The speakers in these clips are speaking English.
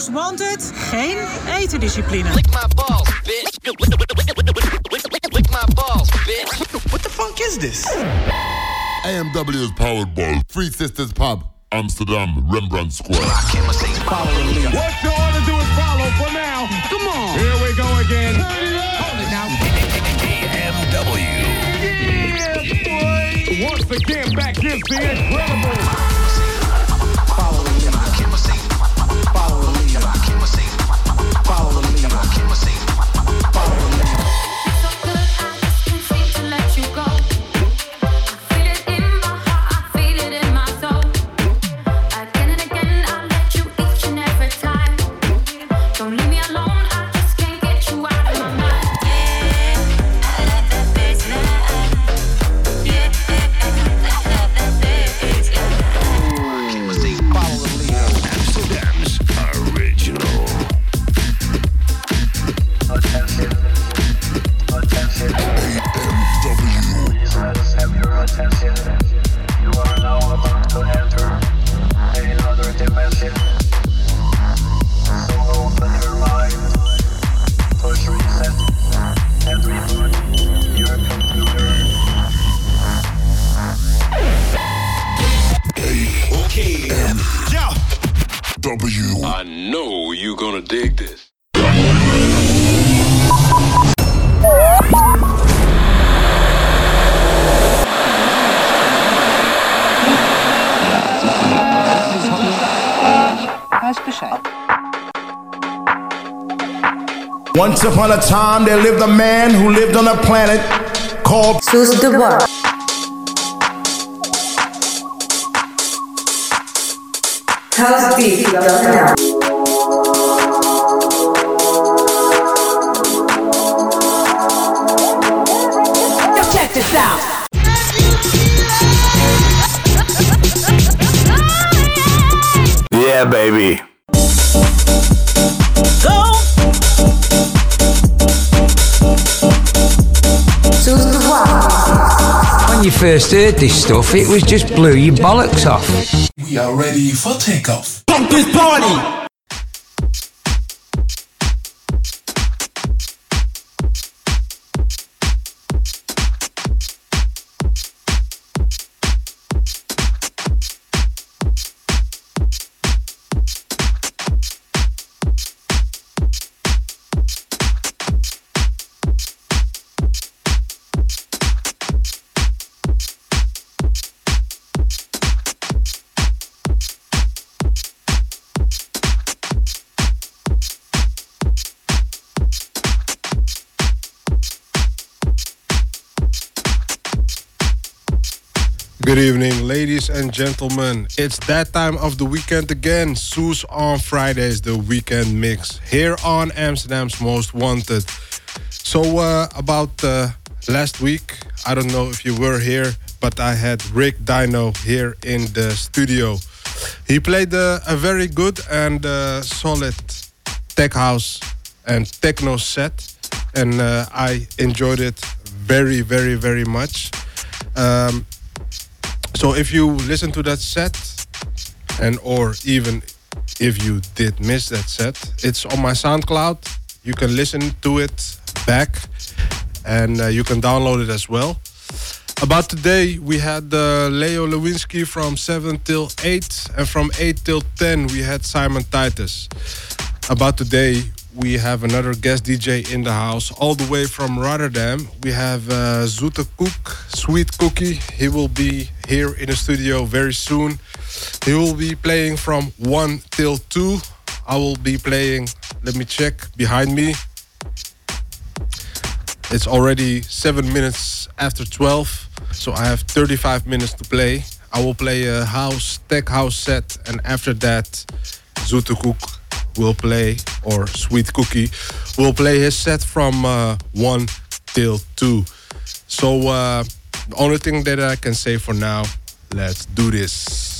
Most Wanted geen etendiscipline. Lick my balls, bitch. Lick my balls, bitch. What the fuck is this? AMW is powered by Three Sisters Pub, Amsterdam, Rembrandt Square. What you ought to do is follow for now. Come on. Here we go again. Hold it now. AMW. Yeah, boy. Once again, back is the incredible. Once upon a time, there lived a man who lived on a planet called Sous Dubois. House beat. Check this out. Yeah, baby. First heard this stuff, it was just blew your bollocks off. We are ready for takeoff. Pump this party. Evening, ladies and gentlemen. It's that time of the weekend again. Sous on Fridays, the weekend mix here on Amsterdam's Most Wanted. So, uh, about uh, last week, I don't know if you were here, but I had Rick Dino here in the studio. He played uh, a very good and uh, solid tech house and techno set, and uh, I enjoyed it very, very, very much. Um, so if you listen to that set, and or even if you did miss that set, it's on my SoundCloud. You can listen to it back, and uh, you can download it as well. About today, we had uh, Leo Lewinsky from 7 till 8, and from 8 till 10, we had Simon Titus. About today, we have another guest DJ in the house, all the way from Rotterdam. We have uh, Zoete Sweet Cookie. He will be here in the studio very soon. He will be playing from 1 till 2. I will be playing, let me check, behind me. It's already 7 minutes after 12, so I have 35 minutes to play. I will play a house, tech house set, and after that, Zoete Koek will play, or Sweet Cookie, will play his set from uh, 1 till 2. So, uh, the only thing that I can say for now, let's do this.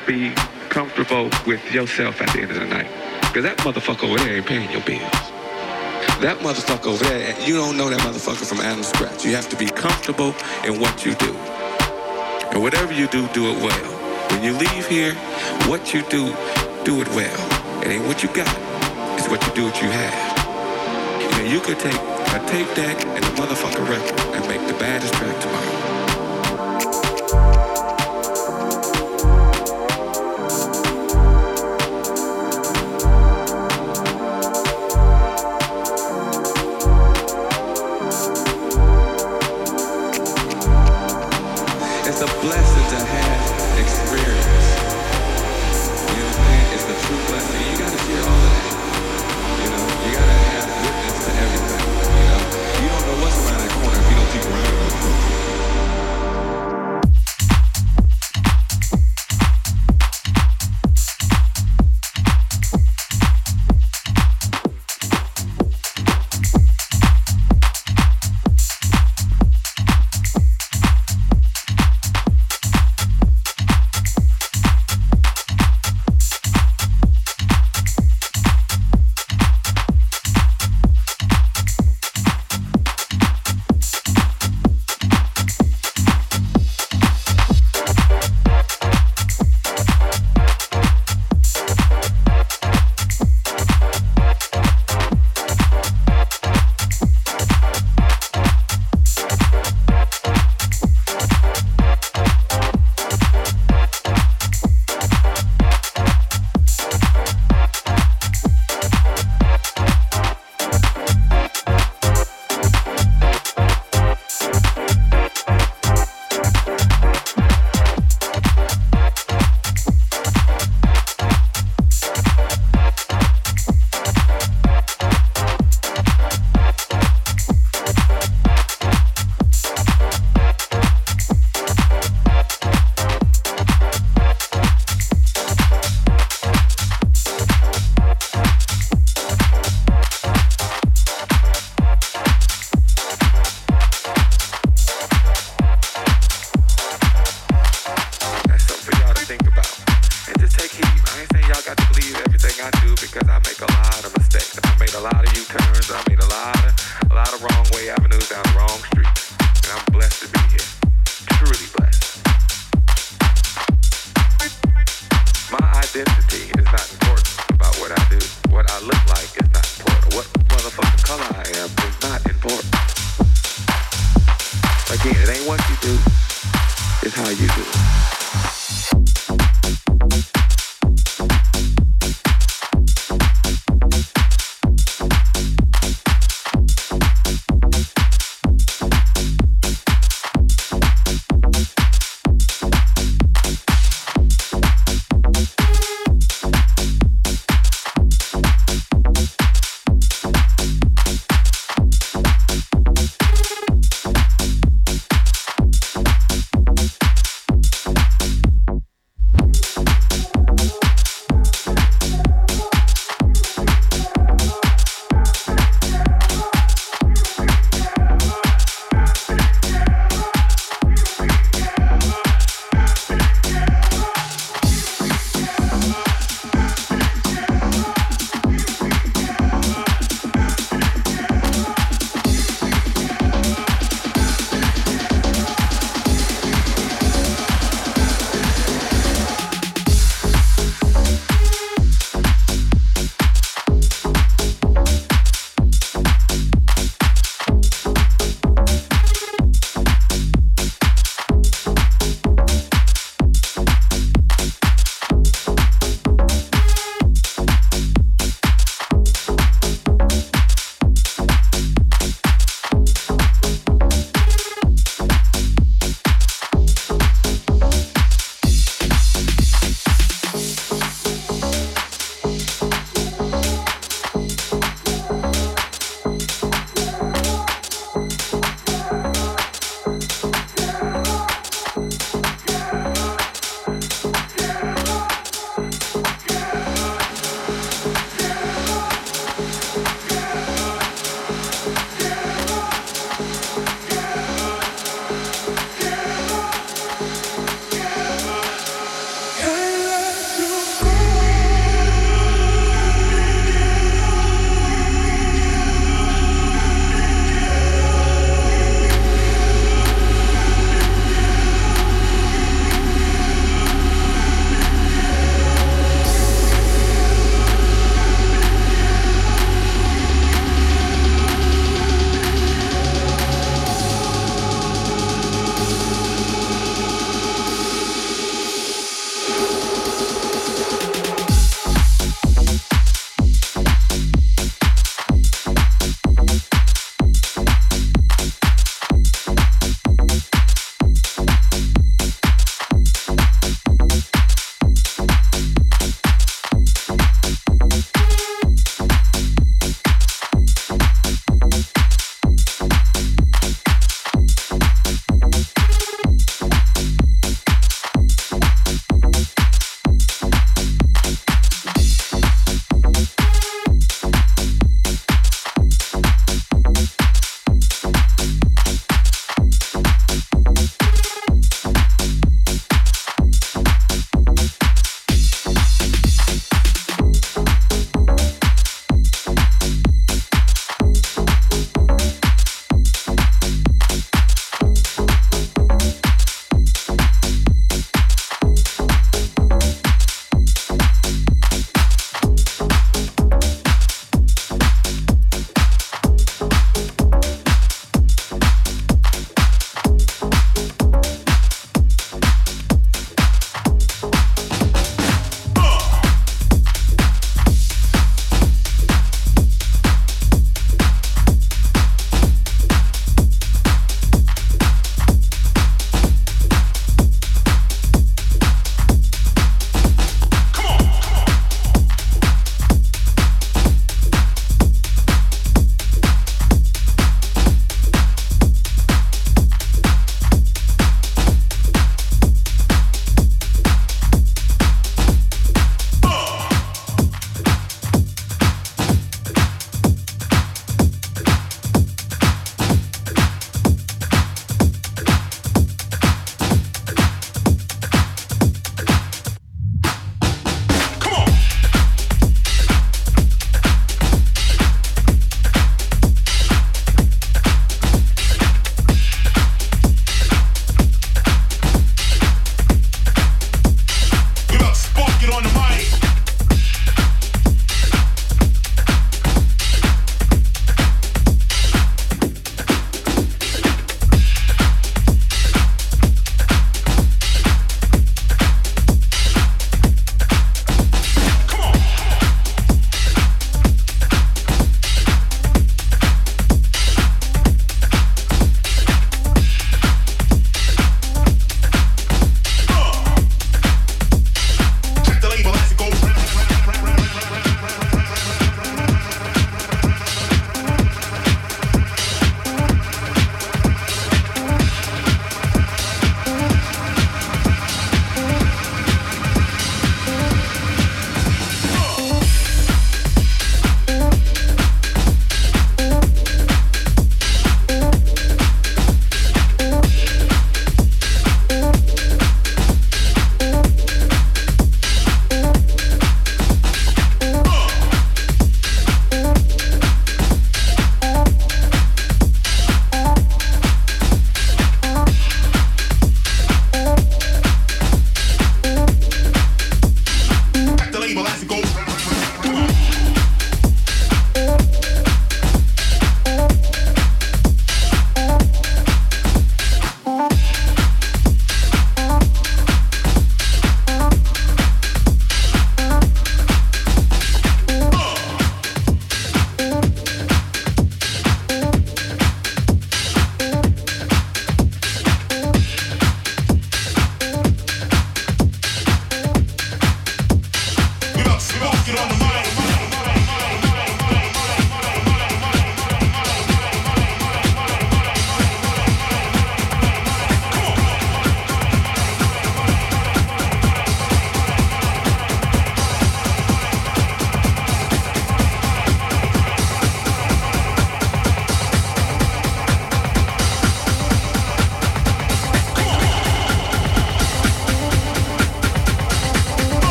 be comfortable with yourself at the end of the night. Because that motherfucker over there ain't paying your bills. That motherfucker over there, you don't know that motherfucker from Adam Scratch. You have to be comfortable in what you do. And whatever you do, do it well. When you leave here, what you do, do it well. It ain't what you got, it's what you do what you have. You know, you could take a tape deck and a motherfucker record and make the baddest track tomorrow.